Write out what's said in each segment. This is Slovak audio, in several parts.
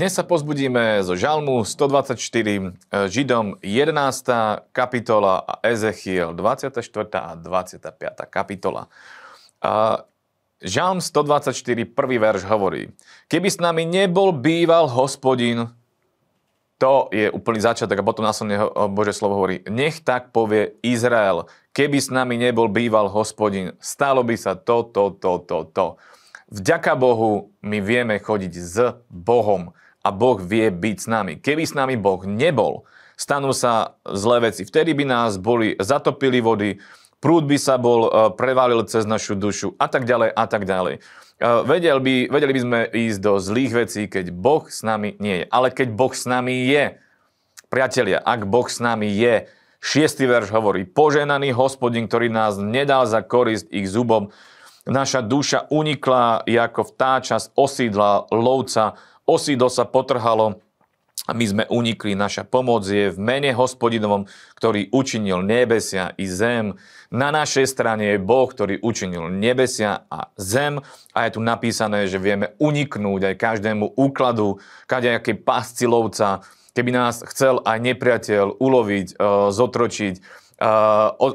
Dnes sa pozbudíme zo Žalmu 124, Židom 11. kapitola a Ezechiel 24. a 25. kapitola. Žalm 124, prvý verš hovorí, keby s nami nebol býval hospodin, to je úplný začiatok a potom následne Bože slovo hovorí, nech tak povie Izrael, keby s nami nebol býval hospodin, stalo by sa to, to, to, to, to. Vďaka Bohu my vieme chodiť s Bohom a Boh vie byť s nami. Keby s nami Boh nebol, stanú sa zlé veci. Vtedy by nás boli zatopili vody, prúd by sa bol, e, prevalil cez našu dušu a tak ďalej a tak ďalej. E, vedel by, vedeli by sme ísť do zlých vecí, keď Boh s nami nie je. Ale keď Boh s nami je, priatelia, ak Boh s nami je, šiestý verš hovorí, poženaný hospodin, ktorý nás nedal za korist ich zubom, Naša duša unikla ako vtáča z osídla lovca, osídlo sa potrhalo a my sme unikli. Naša pomoc je v mene hospodinovom, ktorý učinil nebesia i zem. Na našej strane je Boh, ktorý učinil nebesia a zem. A je tu napísané, že vieme uniknúť aj každému úkladu, kadejakej pásci lovca, keby nás chcel aj nepriateľ uloviť, e, zotročiť,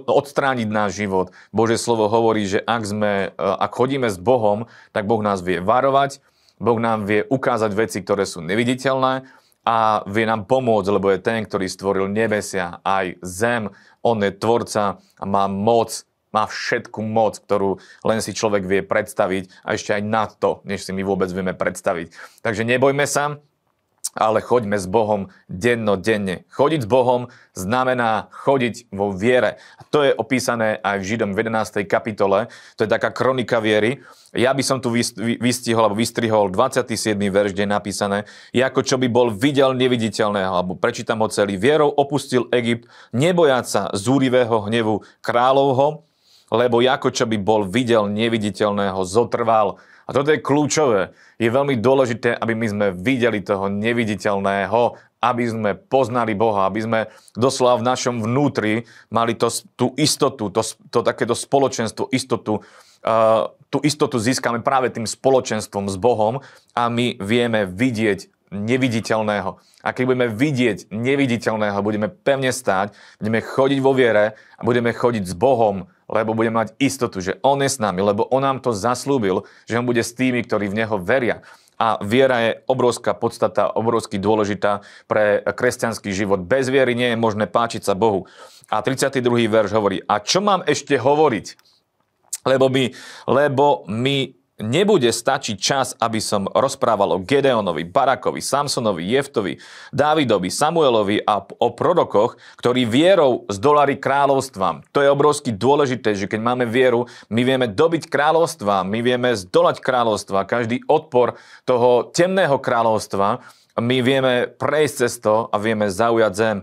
odstrániť náš život. Bože slovo hovorí, že ak, sme, e, ak chodíme s Bohom, tak Boh nás vie varovať, Boh nám vie ukázať veci, ktoré sú neviditeľné a vie nám pomôcť, lebo je ten, ktorý stvoril nebesia, aj zem. On je tvorca a má moc, má všetku moc, ktorú len si človek vie predstaviť a ešte aj nad to, než si my vôbec vieme predstaviť. Takže nebojme sa, ale choďme s Bohom dennodenne. Chodiť s Bohom znamená chodiť vo viere. A to je opísané aj v Židom v 11. kapitole. To je taká kronika viery. Ja by som tu vystihol alebo vystrihol 27. verš, kde je napísané, ako čo by bol videl neviditeľného, alebo prečítam ho celý. Vierou opustil Egypt, nebojať sa zúrivého hnevu kráľovho, lebo ako čo by bol videl neviditeľného, zotrval a toto je kľúčové. Je veľmi dôležité, aby my sme videli toho neviditeľného, aby sme poznali Boha, aby sme doslova v našom vnútri mali to, tú istotu, to, to takéto spoločenstvo, istotu, uh, tú istotu získame práve tým spoločenstvom s Bohom a my vieme vidieť neviditeľného. A keď budeme vidieť neviditeľného, budeme pevne stáť, budeme chodiť vo viere a budeme chodiť s Bohom, lebo budeme mať istotu, že On je s nami, lebo On nám to zaslúbil, že On bude s tými, ktorí v Neho veria. A viera je obrovská podstata, obrovsky dôležitá pre kresťanský život. Bez viery nie je možné páčiť sa Bohu. A 32. verš hovorí, a čo mám ešte hovoriť? Lebo my, lebo my Nebude stačiť čas, aby som rozprával o Gedeonovi, Barakovi, Samsonovi, Jeftovi, Dávidovi, Samuelovi a o prorokoch, ktorí vierou zdolali kráľovstvám. To je obrovsky dôležité, že keď máme vieru, my vieme dobiť kráľovstva, my vieme zdolať kráľovstva, každý odpor toho temného kráľovstva, my vieme prejsť cez to a vieme zaujať zem.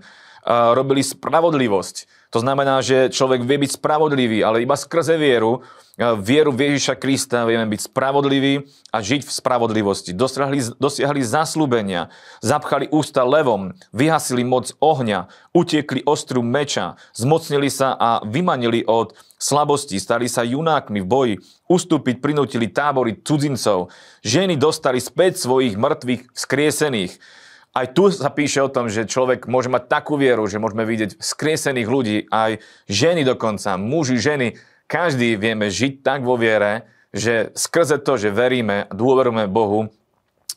Robili spravodlivosť to znamená, že človek vie byť spravodlivý, ale iba skrze vieru, vieru v Ježiša Krista vieme byť spravodliví a žiť v spravodlivosti. Dosiahli, dosiahli zaslúbenia, zapchali ústa levom, vyhasili moc ohňa, utiekli ostru meča, zmocnili sa a vymanili od slabosti, stali sa junákmi v boji, ustúpiť prinútili tábory cudzincov, ženy dostali späť svojich mŕtvych vzkriesených, aj tu sa píše o tom, že človek môže mať takú vieru, že môžeme vidieť skriesených ľudí, aj ženy dokonca, muži, ženy. Každý vieme žiť tak vo viere, že skrze to, že veríme a dôverujeme Bohu,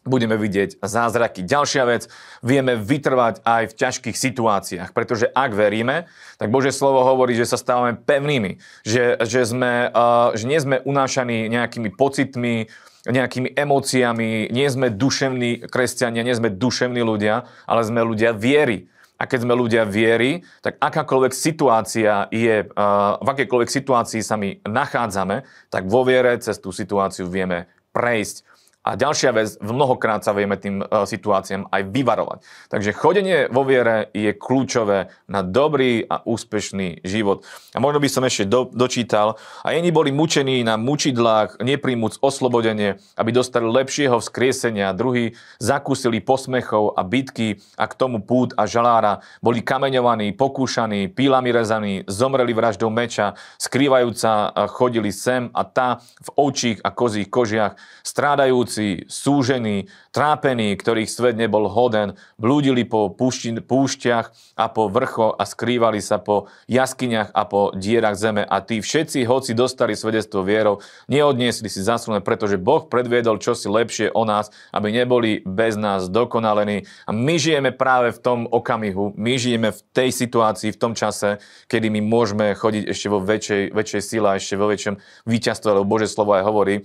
budeme vidieť zázraky. Ďalšia vec, vieme vytrvať aj v ťažkých situáciách, pretože ak veríme, tak Bože slovo hovorí, že sa stávame pevnými, že, že, sme, uh, že nie sme unášaní nejakými pocitmi, nejakými emóciami, nie sme duševní kresťania, nie sme duševní ľudia, ale sme ľudia viery. A keď sme ľudia viery, tak akákoľvek situácia je, v akékoľvek situácii sa my nachádzame, tak vo viere cez tú situáciu vieme prejsť. A ďalšia vec, mnohokrát sa vieme tým uh, situáciám aj vyvarovať. Takže chodenie vo viere je kľúčové na dobrý a úspešný život. A možno by som ešte do, dočítal, a jedni boli mučení na mučidlách, nepríjmuc oslobodenie, aby dostali lepšieho vzkriesenia, druhí zakúsili posmechov a bitky a k tomu pút a žalára, boli kameňovaní, pokúšaní, pílami rezaní, zomreli vraždou meča, skrývajúca chodili sem a tá v ovčích a kozích kožiach, strádajúc trpujúci, súžení, trápení, ktorých svet nebol hoden, blúdili po púšti, púšťach a po vrcho a skrývali sa po jaskyniach a po dierach zeme. A tí všetci, hoci dostali svedectvo vierou, neodniesli si zaslúne, pretože Boh predviedol čosi lepšie o nás, aby neboli bez nás dokonalení. A my žijeme práve v tom okamihu, my žijeme v tej situácii, v tom čase, kedy my môžeme chodiť ešte vo väčšej, väčšej sile ešte vo väčšom víťazstve, lebo Bože slovo aj hovorí,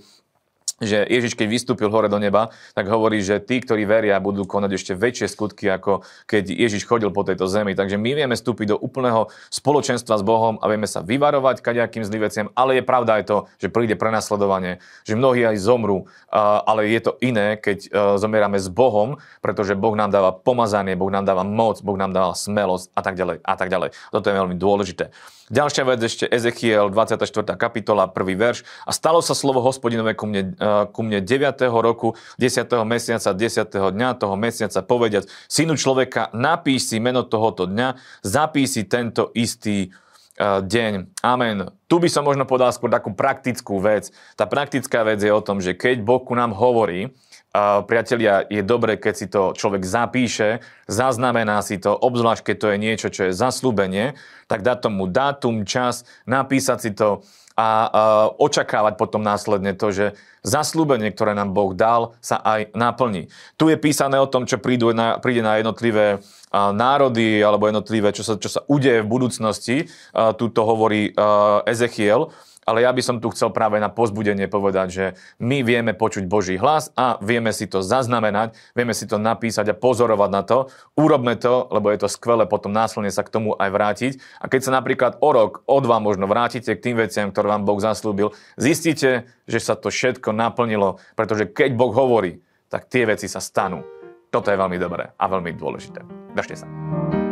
že Ježiš, keď vystúpil hore do neba, tak hovorí, že tí, ktorí veria, budú konať ešte väčšie skutky, ako keď Ježiš chodil po tejto zemi. Takže my vieme vstúpiť do úplného spoločenstva s Bohom a vieme sa vyvarovať kaďakým zlým veciam, ale je pravda aj to, že príde prenasledovanie, že mnohí aj zomrú, ale je to iné, keď e, zomierame s Bohom, pretože Boh nám dáva pomazanie, Boh nám dáva moc, Boh nám dáva smelosť a tak ďalej a tak ďalej. Toto je veľmi dôležité. Ďalšia vec ešte Ezechiel, 24. kapitola, 1. verš. A stalo sa slovo hospodinové ku mne, uh, ku mne 9. roku, 10. mesiaca, 10. dňa toho mesiaca, povediac, synu človeka, napíš si meno tohoto dňa, zapíš si tento istý uh, deň. Amen. Tu by som možno podal skôr takú praktickú vec. Tá praktická vec je o tom, že keď Boh ku nám hovorí, a priatelia, je dobré, keď si to človek zapíše, zaznamená si to, obzvlášť keď to je niečo, čo je zaslúbenie, tak dá tomu dátum, čas, napísať si to a, očakávať potom následne to, že zaslúbenie, ktoré nám Boh dal, sa aj naplní. Tu je písané o tom, čo príde na jednotlivé národy alebo jednotlivé, čo sa, čo sa udeje v budúcnosti. A, tu hovorí a, Ezechiel ale ja by som tu chcel práve na pozbudenie povedať, že my vieme počuť Boží hlas a vieme si to zaznamenať, vieme si to napísať a pozorovať na to. Urobme to, lebo je to skvelé potom následne sa k tomu aj vrátiť. A keď sa napríklad o rok, o dva možno vrátite k tým veciam, ktoré vám Boh zaslúbil, zistíte, že sa to všetko naplnilo, pretože keď Boh hovorí, tak tie veci sa stanú. Toto je veľmi dobré a veľmi dôležité. Držte sa.